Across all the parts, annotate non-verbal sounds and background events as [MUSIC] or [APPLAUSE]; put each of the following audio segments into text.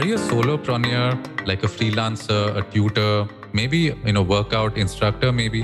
are you a solopreneur, like a freelancer, a tutor, maybe you know workout instructor, maybe,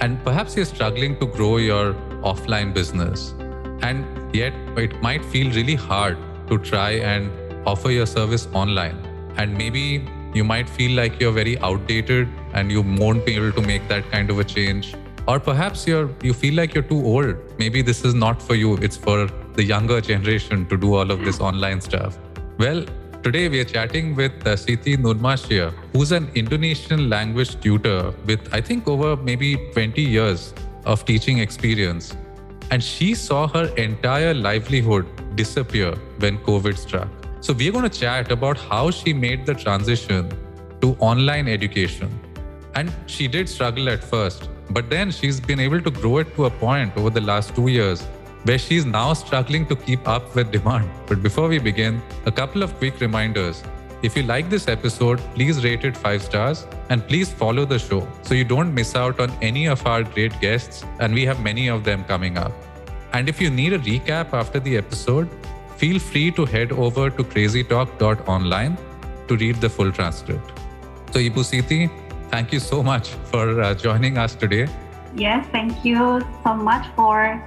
and perhaps you're struggling to grow your offline business, and yet it might feel really hard to try and offer your service online, and maybe you might feel like you're very outdated and you won't be able to make that kind of a change. Or perhaps you're you feel like you're too old. Maybe this is not for you. It's for the younger generation to do all of this hmm. online stuff. Well today we are chatting with uh, Siti Nurmaisyah who's an Indonesian language tutor with I think over maybe 20 years of teaching experience and she saw her entire livelihood disappear when covid struck so, we're going to chat about how she made the transition to online education. And she did struggle at first, but then she's been able to grow it to a point over the last two years where she's now struggling to keep up with demand. But before we begin, a couple of quick reminders. If you like this episode, please rate it five stars and please follow the show so you don't miss out on any of our great guests, and we have many of them coming up. And if you need a recap after the episode, feel free to head over to crazytalk.online to read the full transcript. So, Ibu Siti, thank you so much for uh, joining us today. Yes, thank you so much for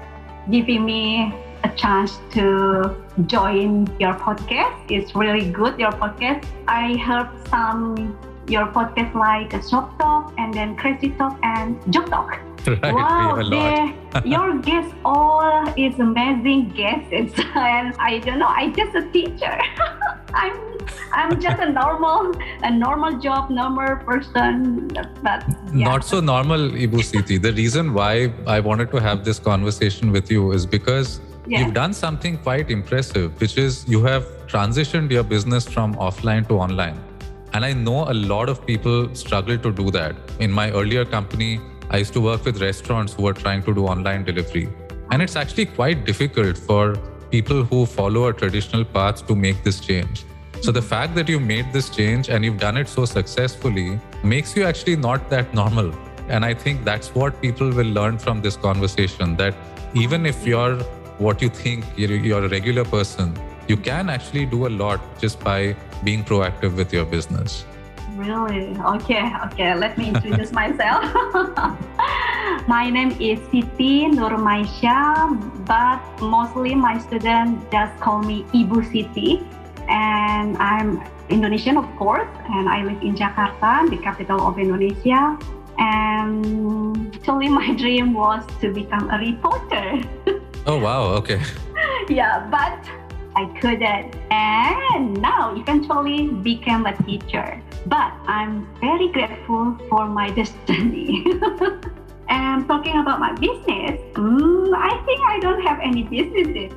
giving me a chance to join your podcast. It's really good, your podcast. I heard some your podcast like ShopTok and then Crazy Talk and Joke Talk. [LAUGHS] Right, wow, your [LAUGHS] guest all is amazing guests, [LAUGHS] and I don't know. I just a teacher. I'm I'm just a normal a normal job, normal person. But yeah. not so normal, Ibu Siti. the reason why I wanted to have this conversation with you is because yes. you've done something quite impressive, which is you have transitioned your business from offline to online. And I know a lot of people struggle to do that. In my earlier company, I used to work with restaurants who were trying to do online delivery. And it's actually quite difficult for people who follow a traditional path to make this change. So the fact that you made this change and you've done it so successfully makes you actually not that normal. And I think that's what people will learn from this conversation that even if you're what you think you're a regular person, you can actually do a lot just by being proactive with your business. Really? Okay, okay. Let me introduce myself. [LAUGHS] my name is Siti Nurmaisyah, but mostly my students just call me Ibu Siti. And I'm Indonesian, of course, and I live in Jakarta, the capital of Indonesia. And actually, my [LAUGHS] dream was to become a reporter. [LAUGHS] oh, wow. Okay. yeah, but I couldn't. And now eventually became a teacher. But I'm very grateful for my destiny. [LAUGHS] and talking about my business, mm, I think I don't have any businesses.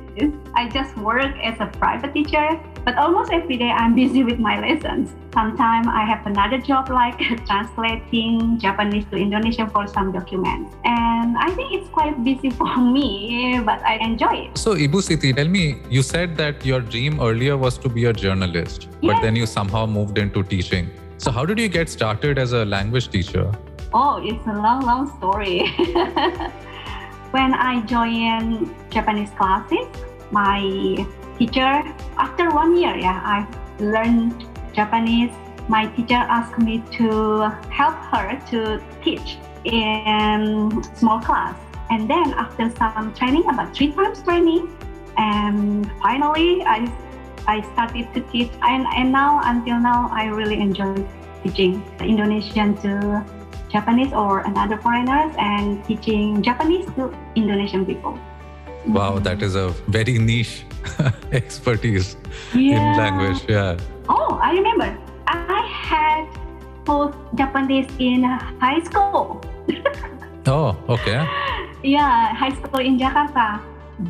I just work as a private teacher, but almost every day I'm busy with my lessons. Sometimes I have another job like [LAUGHS] translating Japanese to Indonesian for some documents. And I think it's quite busy [LAUGHS] for me, but I enjoy it. So, Ibu Siti, tell me, you said that your dream earlier was to be a journalist, yes. but then you somehow moved into teaching. So, how did you get started as a language teacher? Oh, it's a long, long story. [LAUGHS] when I joined Japanese classes, my teacher, after one year, yeah, I learned Japanese. My teacher asked me to help her to teach in small class. And then after some training, about three times training, and finally I I started to teach. And, and now until now, I really enjoy teaching Indonesian to Japanese or another foreigners and teaching Japanese to Indonesian people. Wow, that is a very niche [LAUGHS] expertise yeah. in language. Yeah. Oh, I remember. I had both Japanese in high school. [LAUGHS] oh, okay. Yeah, high school in Jakarta,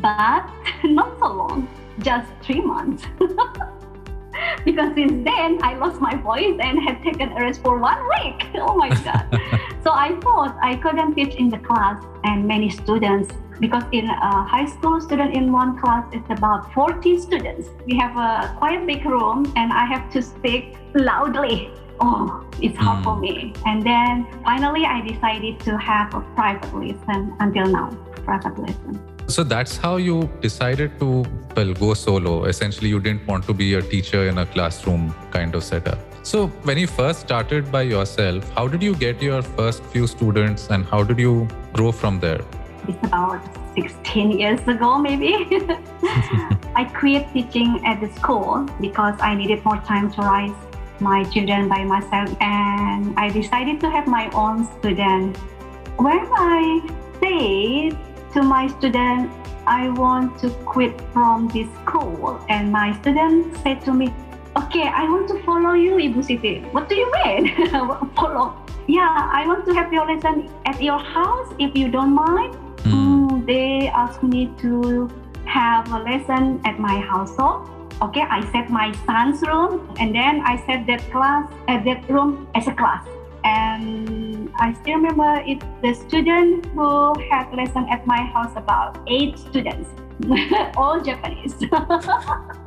but not so long, just three months. [LAUGHS] because since then I lost my voice and had taken a rest for one week. Oh my God. so I thought I couldn't teach in the class and many students because in a high school student in one class it's about 40 students. We have a quite big room and I have to speak loudly. Oh, it's hard mm. for me. And then finally I decided to have a private lesson until now, private lesson. So that's how you decided to well go solo. Essentially, you didn't want to be a teacher in a classroom kind of setup. So when you first started by yourself, how did you get your first few students and how did you grow from there? It's about 16 years ago, maybe. [LAUGHS] I quit teaching at the school because I needed more time to raise my children by myself and I decided to have my own student. When I said to my student, I want to quit from this school, and my student said to me, Okay, I want to follow you, Ibu Siti. What do you mean? [LAUGHS] follow? Yeah, I want to have your lesson at your house if you don't mind. Mm. They asked me to have a lesson at my household. Okay i set my son's room and then i set that class at uh, that room as a class. And i still remember it the student who had lesson at my house about eight students [LAUGHS] all japanese [LAUGHS]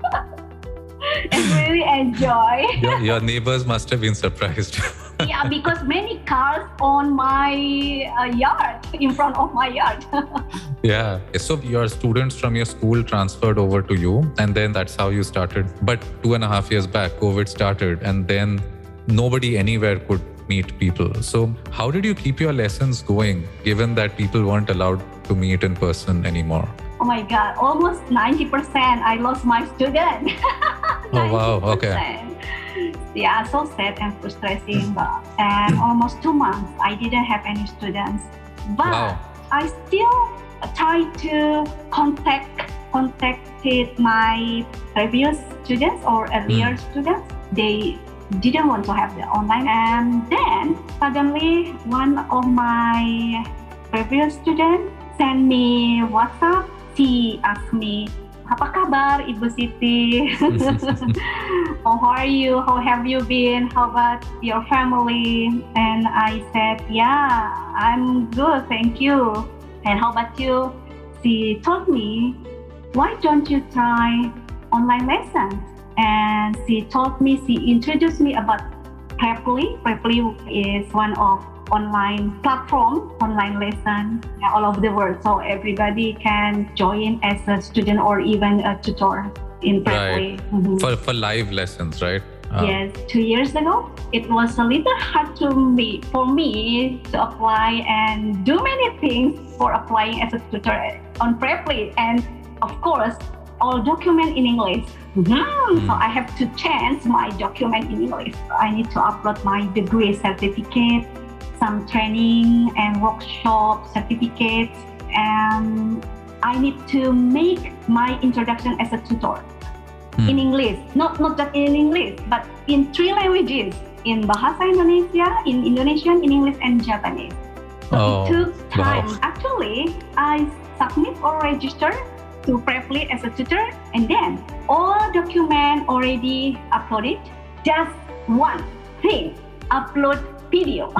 and really enjoy [LAUGHS] your, your neighbors must have been surprised [LAUGHS] yeah, because many cars on my uh, yard, in front of my yard. [LAUGHS] yeah. So your students from your school transferred over to you, and then that's how you started. But two and a half years back, COVID started, and then nobody anywhere could meet people. So how did you keep your lessons going, given that people weren't allowed to meet in person anymore? Oh my God, almost 90% I lost my student. Oh, wow. Okay yeah, so sad and frustrating. But and almost two months, I didn't have any students. But wow. I still try to contact contacted my previous students or earlier mm. students. They didn't want to have the online, and then suddenly one of my previous students sent me WhatsApp. She asked me apa kabar Ibu Siti? [LAUGHS] How are you? How have you been? How about your family? And I said, yeah, I'm good, thank you. And how about you? She told me, why don't you try online lessons? And she told me, she introduced me about Preply. Preply is one of online platform, online lesson all over the world. So everybody can join as a student or even a tutor in Preply. Right. Mm-hmm. For, for live lessons, right? Uh, yes, two years ago, it was a little hard to me for me to apply and do many things for applying as a tutor on Preply, and of course, all document in English. Mm-hmm. Mm. So I have to change my document in English. I need to upload my degree certificate, some training and workshop certificates and I need to make my introduction as a tutor hmm. in English, not not just in English, but in three languages, in Bahasa Indonesia, in Indonesian, in English, and Japanese. So oh, it took time. Wow. Actually, I submit or register to Preply as a tutor, and then all document already uploaded. Just one thing, upload video.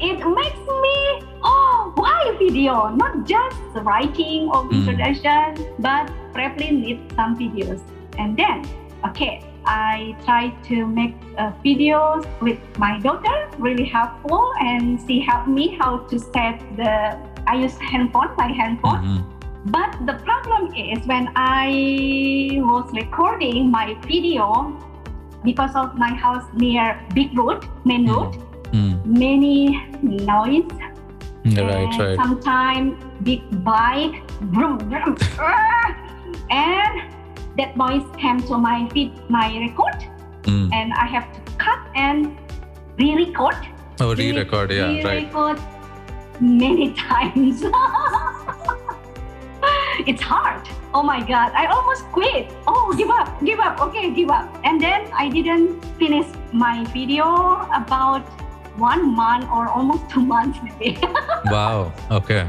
it makes me, oh, why video? Not just writing or mm. introduction, but probably need some videos. And then, okay, I try to make uh, videos with my daughter, really helpful, and she helped me how to set the. I use handphone, my handphone. Mm-hmm. But the problem is when I was recording my video, because of my house near big road, main hmm. road, mm. many noise. Right, right. Sometimes big bike, vroom, vroom, [LAUGHS] [LAUGHS] and that noise came to my feet, my record, mm. and I have to cut and re-record. Oh, re-record, yeah, right. re-record right. many [LAUGHS] times. It's hard. Oh my God, I almost quit. Oh, give up, give up, okay, give up. And then I didn't finish my video about one month or almost two months maybe. [LAUGHS] wow, okay.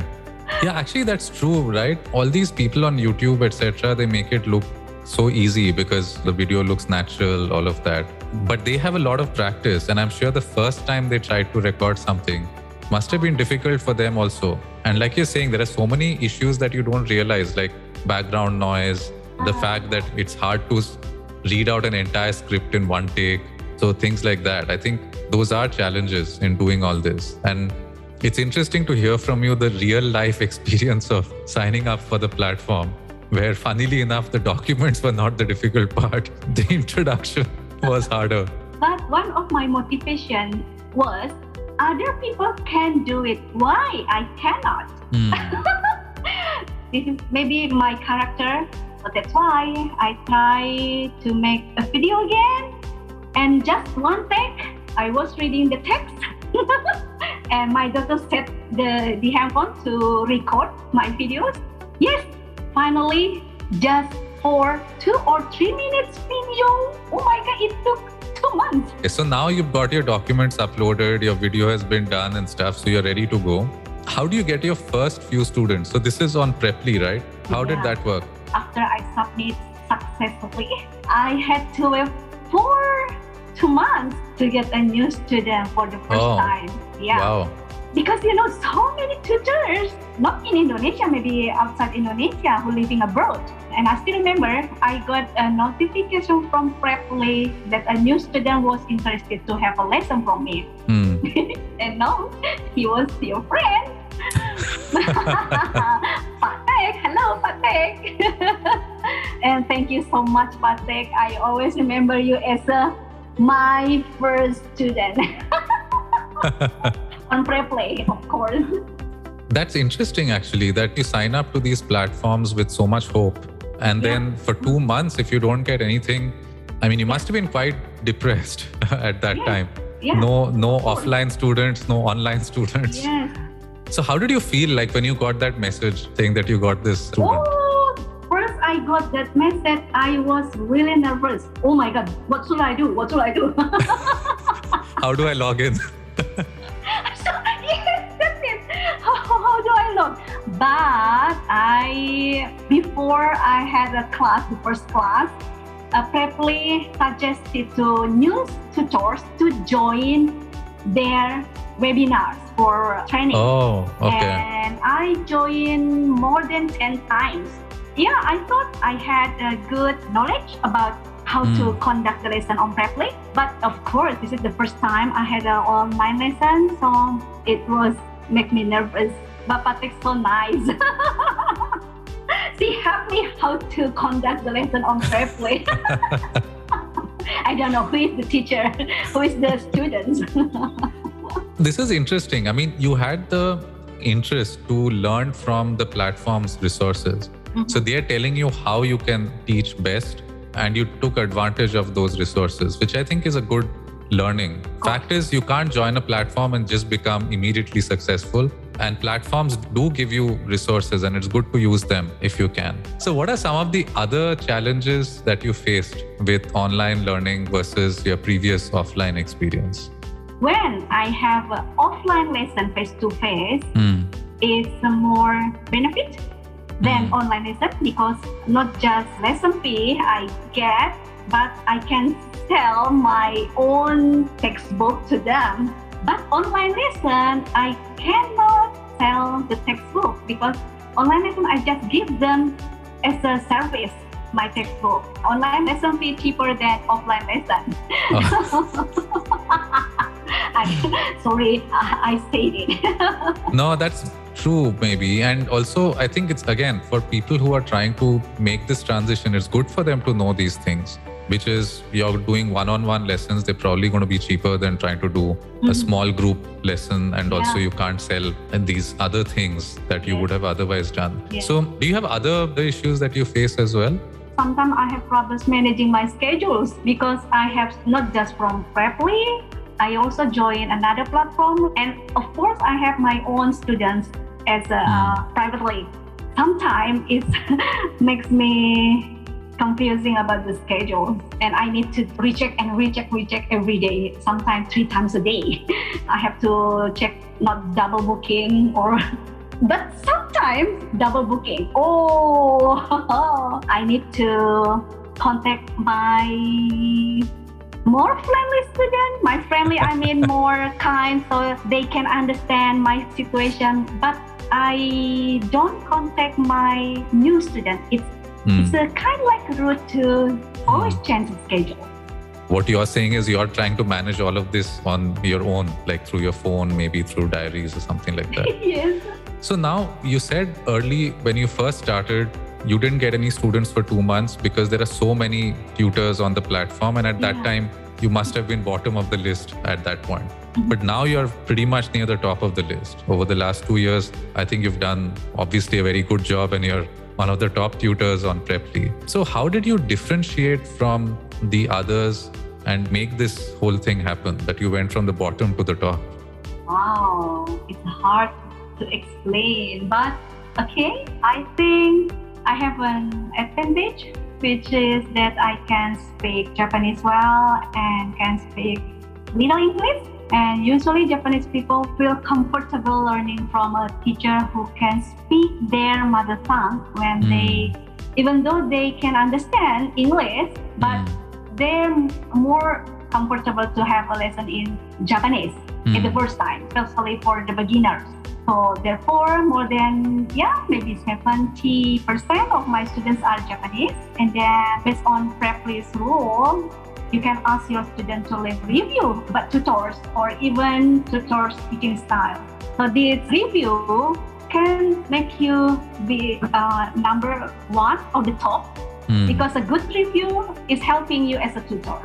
Yeah, actually, that's true, right? All these people on YouTube, etc., they make it look so easy because the video looks natural, all of that. But they have a lot of practice, and I'm sure the first time they tried to record something must have been difficult for them also and like you're saying, there are so many issues that you don't realize, like background noise, the fact that it's hard to read out an entire script in one take. So things like that. I think those are challenges in doing all this. And It's interesting to hear from you the real life [LAUGHS] experience of signing up for the platform, where funnily enough, the documents were not the difficult [LAUGHS] part. The introduction was harder. But one of my motivation was other people can do it. Why I cannot? Mm. [LAUGHS] this is maybe my character, but that's why I try to make a video again. And just one take, I was reading the text, [LAUGHS] and my daughter set the, the handphone to record my videos. Yes, finally, just for two or three minutes video. Oh my god, it took months. So now you've got your documents uploaded, your video has been done and stuff, so you're ready to go. How do you get your first few students? So this is on Preply, right? How yeah. did that work? After I submit successfully, I had to wait for two months to get a new student for the first oh. time. Yeah. Wow because you know so many tutors not in indonesia maybe outside indonesia who living abroad and i still remember i got a notification from preply that a new student was interested to have a lesson from me mm. [LAUGHS] and now he was your friend [LAUGHS] Patek, hello Patek. [LAUGHS] and thank you so much Patek. I always remember you as a my first student on Preply, of course. That's interesting, actually, that you sign up to these platforms with so much hope. And yeah. then for two months, if you don't get anything, I mean, you must have been quite depressed [LAUGHS] at that yeah. time. Yeah. No, no offline students, no online [LAUGHS] students. Yeah. So, how did you feel like when you got that message saying that you got this student? Oh, first I got that message, I was really nervous. Oh my God, what should I do? What should I do? [LAUGHS] how do I log in? But I, before I had a class, the first class, uh, Preply suggested to new tutors to join their webinars for training. Oh, okay. And I joined more than 10 times. Yeah, I thought I had a good knowledge about how mm. to hmm. conduct the lesson on Preply. But of course, this is the first time I had an online lesson, so it was make me nervous. Bapak is so nice. [LAUGHS] she helped me how to conduct the lesson on Preply. [LAUGHS] I don't know who is the teacher, who is the students. [LAUGHS] this is interesting. I mean, you had the interest to learn from the platform's resources. Mm-hmm. So they are telling you how you can teach best, and you took advantage of those resources, which I think is a good learning. Fact is, you can't join a platform and just become immediately successful. And platforms do give you resources, and it's good to use them if you can. So, what are some of the other challenges that you faced with online learning versus your previous offline experience? When I have an offline lesson face to face, it's more benefit than mm. online lesson because not just lesson fee I get, but I can sell my own textbook to them. But online lesson, I cannot sell the textbook because online lesson, I just give them as a service my textbook. Online lesson fee cheaper than offline lesson. Oh. [LAUGHS] I, sorry, I, I said it. [LAUGHS] no, that's true, maybe. And also, I think it's again for people who are trying to make this transition, it's good for them to know these things which is you're doing one-on-one lessons they're probably going to be cheaper than trying to do mm-hmm. a small group lesson and yeah. also you can't sell and these other things that you would have otherwise done so do you have other issues that you face as well sometimes i have problems managing my schedules because i have not just from preply i also join another platform and of course i have my own students as a mm. uh, privately sometimes it [LAUGHS] makes me confusing about the schedule and I need to recheck and recheck, recheck every day, sometimes three times a day. [LAUGHS] I have to check not double booking or [LAUGHS] but sometimes double booking. Oh, [LAUGHS] I need to contact my more friendly student. My friendly, I mean more kind, so they can understand my situation. But I don't contact my new student. It's Mm. It's a kind of like a route to always change the schedule. what you're saying is you're trying to manage all of this on your own, like through your phone, maybe through diaries or something like that. [LAUGHS] yes. So now you said early when you first started, you didn't get any students for two months because there are so many tutors on the platform. And at that time, you must have been bottom of the list at that point. Mhm. But now you're pretty much near the top of the list. Over the last two years, I think you've done obviously a very good job and you're one of the top tutors on Preply. So, how did you differentiate from the others and make this whole thing happen that you went from the bottom to the top? Wow, it's hard to explain, but okay, I think I have an advantage, which is that I can speak Japanese well and can speak little English. And usually, Japanese people feel comfortable learning from a teacher who can speak their mother tongue when Mm. they, even though they can understand English, but Mm. they're more comfortable to have a lesson in Japanese at the Mm. first time, especially for the beginners. So therefore, more than yeah, maybe seventy percent of my students are Japanese, and then based on Preply's rule, you can ask your student to leave review, but tutors or even tutors speaking style. So this review can make you be uh, number one or the top Mm. because a good review is helping you as a tutor.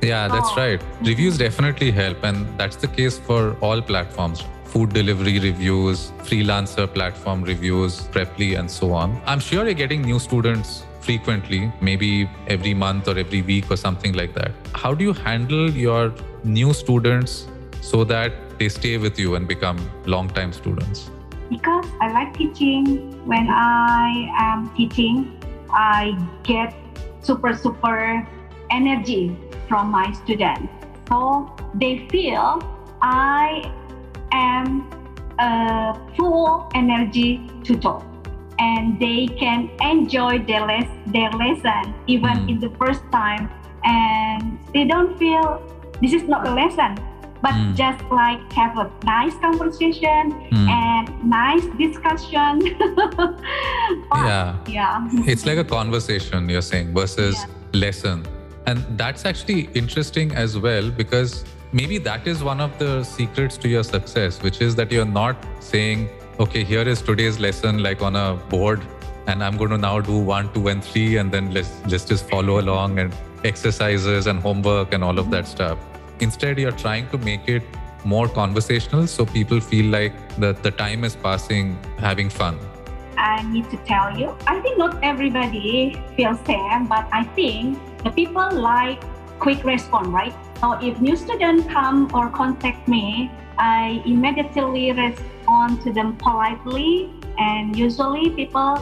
Yeah, that's Oh. right. Reviews definitely help, and that's the case for all platforms food delivery reviews, freelancer platform reviews, Preply, and so on. I'm sure you're getting new students frequently, maybe every month or every week or something like that. How do you handle your new students so that they stay with you and become long-time students? because I like teaching. When I am teaching, I get super, super energy from my students. So they feel I am a full energy tutor and they can enjoy their, les- their lesson even Mm. in the first time and they don't feel this is not a lesson but Mm. just like have a nice conversation Hmm. and nice discussion. [LAUGHS] Yeah. Yeah. it's like a conversation you're saying versus lesson and that's actually interesting as well because maybe that is one of the secrets to your success which is that you're not saying okay here is today's lesson like on a board and i'm going to now do one two and three and then let's let's just follow along and exercises and homework and all of that stuff instead you're trying to make it more conversational so people feel like that the time is passing having fun I need to tell you, I think not everybody feels same, but I think the people like quick response, right? So if new student come or contact me, I immediately respond to them politely, and usually people,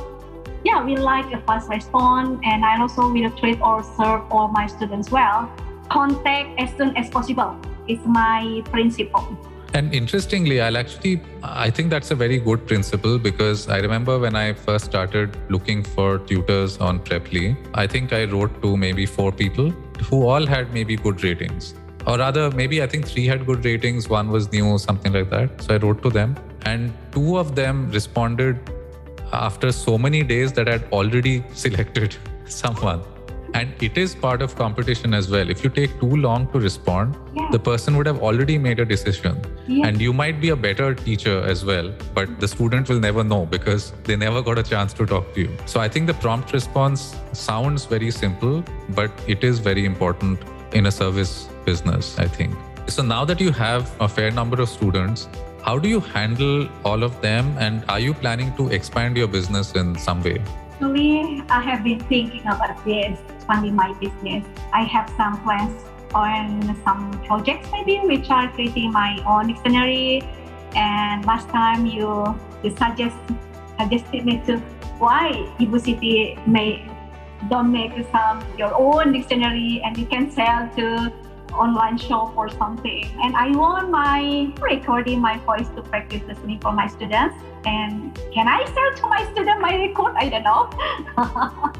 yeah, we like a fast response, and I also will treat or serve all my students well. Contact as soon as possible is my principle. And interestingly, I'll actually, I think that's a very good principle because I remember when I first started looking for tutors on Preply, I think I wrote to maybe four people who all had maybe good ratings. Or rather, maybe I think three had good ratings, one was new, something like that. So I wrote to them, and two of them responded after so many days that I'd already [LAUGHS] selected someone. And it is part of competition as well. If you take too long to respond, Yeah. the person would have already made a decision Yeah. and you might be a better teacher as well but the student will never know because they never got a chance to talk to you so i think the prompt response sounds very simple but it is very important in a service business i think so now that you have a fair number of students how do you handle all of them and are you planning to expand your business in some way Actually, I have been thinking about this, expanding my business. I have some plans on some projects maybe which are creating my own dictionary. And last time you you suggest suggested me to why Ibu Siti may don't make some your own dictionary and you can sell to online shop or something. And I want my recording my voice to practice listening for my students. And can I sell to my student my record? I don't know. [LAUGHS]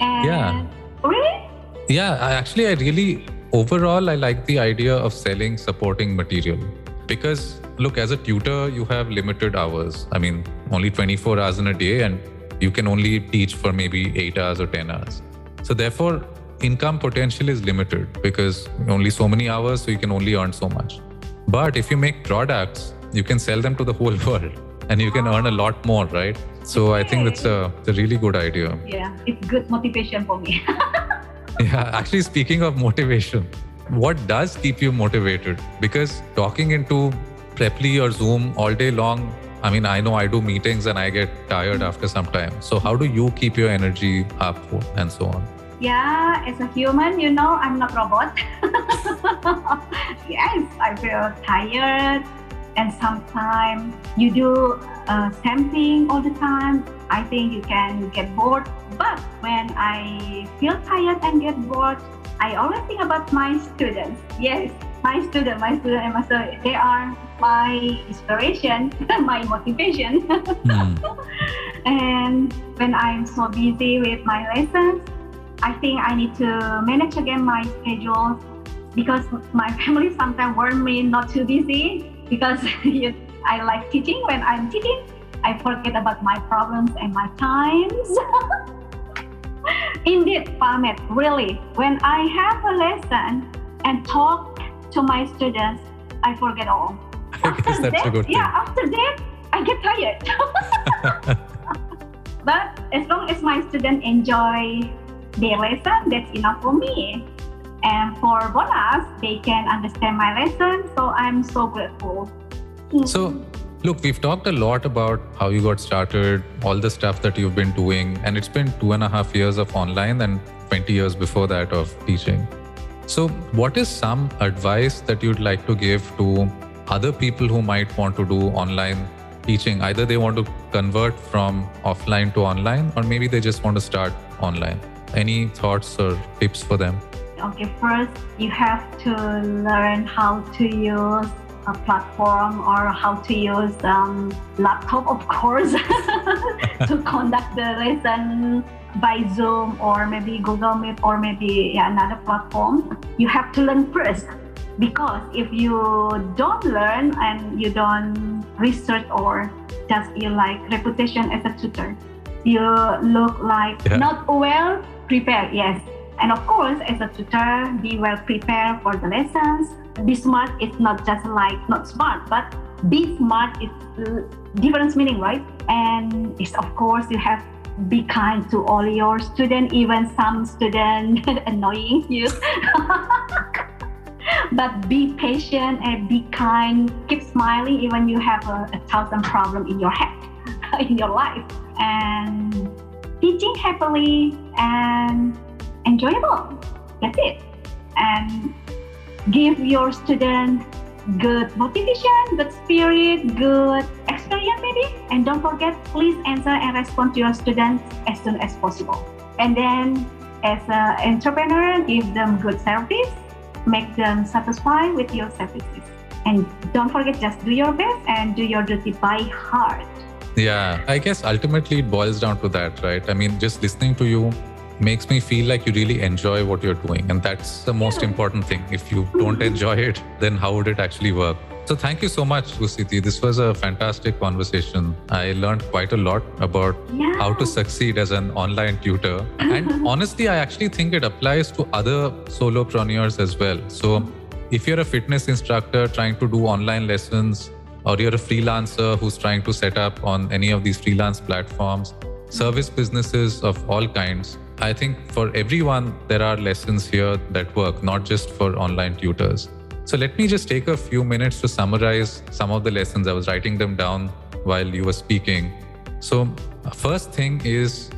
and Yeah. Really? Yeah, I actually, I really, overall, I like the idea of selling supporting material because, look, as a tutor, you have limited hours. I mean, only 24 hours in a day, and you can only teach for maybe eight hours or 10 hours. So, therefore, income potential is limited because only so many hours, so you can only earn so much. But if you make products, you can sell them to the whole [LAUGHS] world and you can earn a lot more, right? So I think that's a, a really good idea. Yeah, it's good motivation for me. [LAUGHS] yeah, actually, speaking of motivation, what does keep you motivated? Because talking into Preply or Zoom all day long, I mean, I know I do meetings and I get tired mm-hmm. after some time. So, how do you keep your energy up and so on? Yeah, as a human, you know, I'm not robot. [LAUGHS] yes, I feel tired, and sometimes you do uh, same thing all the time. I think you can get bored. But when I feel tired and get bored, I always think about my students. Yes, my student, my student and my student, they are my inspiration, [LAUGHS] my motivation. Mm. [LAUGHS] and when I'm so busy with my lessons, I think I need to manage again my schedule because my [LAUGHS] family sometimes warn me not too busy because [LAUGHS] I like teaching. When I'm teaching, I forget about my problems and my times. [LAUGHS] Indeed, Pamet, really, when I have a lesson and talk to my students, I forget all. That's that, a good thing. Yeah, after that, I get tired. but as long as my students enjoy their lesson, that's enough for me. And for bonus, they can understand my lesson. So I'm so grateful. Hmm. So, look, we've talked a lot about how you got started, all the stuff that you've been doing, and it's been two and a half years of online and 20 years before that of teaching. So, what is some advice that you'd like to give to other people who might want to do online teaching? Either they want to convert from offline to online, or maybe they just want to start online. Any thoughts or tips for them? Okay, first you have to learn how to use a platform or how to use um, laptop, of course, [LAUGHS] to [LAUGHS] conduct the lesson by Zoom or maybe Google Meet or maybe yeah, another platform. You have to learn first because if you don't learn and you don't research or just you like reputation as a tutor, you look like yeah. not well prepared. Yes, and of course, as a tutor, be well prepared for the lessons. Be smart is not just like not smart, but be smart is uh, different meaning, right? And it's of course you have be kind to all your students, even some student [LAUGHS] annoying you. [LAUGHS] but be patient and be kind. Keep smiling even you have a, a thousand problem in your head, [LAUGHS] in your life. And teaching happily and enjoyable. That's it. And give your students good motivation, good spirit, good experience maybe. And don't forget, please answer and respond to your students as soon as possible. And then as an entrepreneur, give them good service, make them satisfied with your services. And don't forget, just do your best and do your duty by heart. Yeah, I guess ultimately it boils down to that, right? I mean, just listening to you, makes me feel like you really enjoy what you're doing. And that's the most important thing. If you don't mm-hmm. enjoy it, then how would it actually work? So thank you so much, Bu Siti. This was a fantastic conversation. I learned quite a lot about yeah. how to succeed as an online tutor. And mm-hmm. honestly, I actually think it applies to other solopreneurs as well. So mm-hmm. if you're a fitness instructor trying to do online lessons, or you're a freelancer who's trying to set up on any of these freelance platforms, service businesses of all kinds, I think for everyone, there are lessons here that work, not just for online tutors. So let me just take a few minutes to summarize some of the lessons. I was writing them down while you were speaking. So, first thing is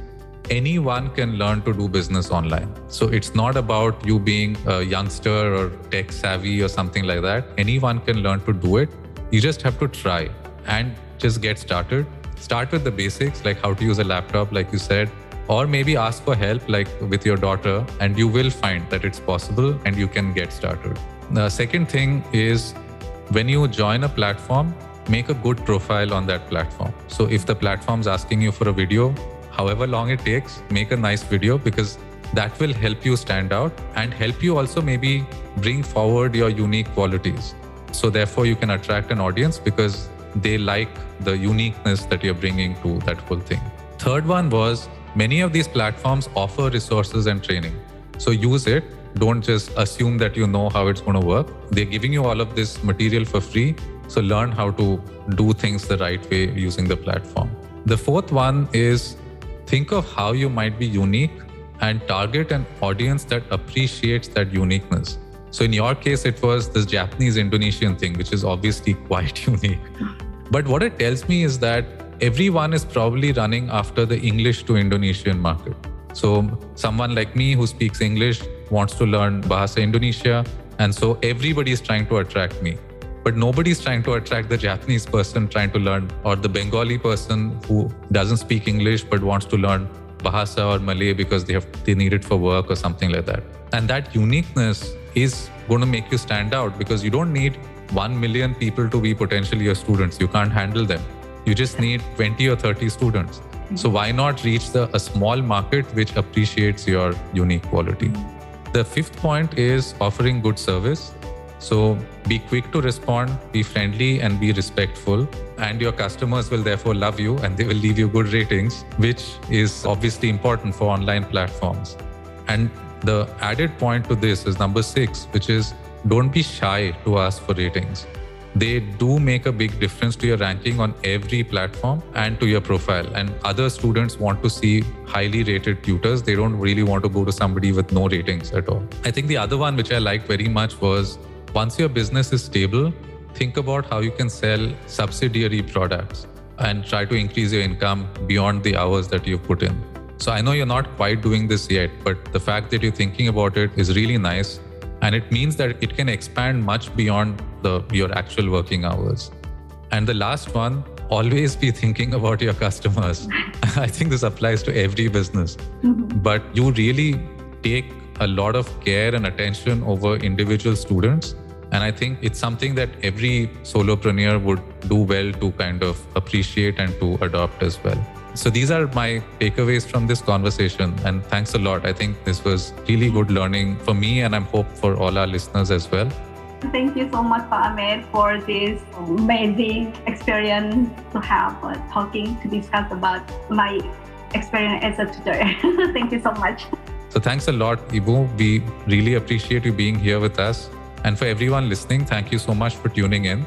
anyone can learn to do business online. So it's not about you being a youngster or tech savvy or something like that. Anyone can learn to do it. You just have to try and just get started. Start with the basics, like how to use a laptop, like you said, or maybe ask for help like with your daughter and you will find that it's possible and you can get started. The second thing is when you join a platform make a good profile on that platform. So if the platform's asking you for a video however long it takes make a nice video because that will help you stand out and help you also maybe bring forward your unique qualities so therefore you can attract an audience because they like the uniqueness that you're bringing to that whole thing third one was Many of these platforms offer resources and training. So use it. Don't just assume that you know how it's going to work. They're giving you all of this material for free. So learn how to do things the right way using the platform. The fourth one is think of how you might be unique and target an audience that appreciates that uniqueness. So in your case, it was this Japanese Indonesian thing, which is obviously [LAUGHS] quite unique. But what it tells me is that everyone is probably running after the English to Indonesian market. So someone like me who speaks English wants to learn Bahasa Indonesia. And so everybody is trying to attract me. But nobody's trying to attract the Japanese person trying to learn, or the Bengali person who doesn't speak English but wants to learn Bahasa or Malay because they have they need it for work or something like that. And that uniqueness is going to make you stand out because you don't need 1 million people to be potentially your students. You can't handle them. You just need 20 or 30 students. So mm-hmm. why not reach the a small market which appreciates your unique quality? Mm-hmm. The fifth point is offering good service. So be quick to respond, be friendly, and be respectful. And your customers will therefore love you and they will leave you good ratings, which is obviously important for online platforms. And the added point to this is number six, which is don't be shy to ask for ratings. They do make a big difference to your ranking on every platform and to your profile. And other students want to see highly rated tutors. They don't really want to go to somebody with no ratings at all. I think the other one, which I liked very much, was once your business is stable, think about how you can sell subsidiary products and try to increase your income beyond the hours that you've put in. So I know you're not quite doing this yet, but the fact that you're thinking about it is really nice. And it means that it can expand much beyond the your actual working hours. And the last one, always be thinking about your customers. [LAUGHS] I think this applies to every business. Mm-hmm. But you really take a lot of care and attention over individual students. And I think it's something that every solopreneur would do well to kind of appreciate and to adopt as well. So these are my takeaways from this conversation. And thanks a lot. I think this was really good learning for me, and I'm hope for all our listeners as well. Thank you so much, Ahmed, for this amazing experience to have uh, talking to discuss about my experience as a tutor. [LAUGHS] Thank you so much. So thanks a lot, Ibu. We really appreciate you being here with us. And for everyone listening, thank you so much for tuning in.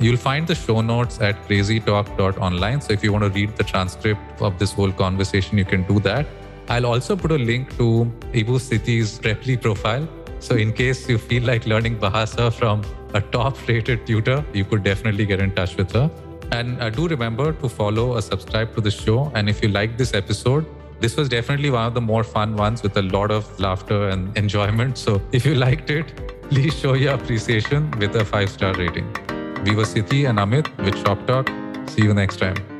You'll find the show notes at crazytalk.online. So if you want to read the transcript of this whole conversation, you can do that. I'll also put a link to Ibu Siti's Preply profile. So in case you feel like learning Bahasa from a top rated tutor, you could definitely get in touch with her. And uh, do remember to follow or subscribe to the show. And if you like this episode, this was definitely one of the more fun ones with a lot of laughter and [LAUGHS] enjoyment. So if you liked it, please show your appreciation with a five star rating. We were Siti and Amit with ShopTok. See you next time.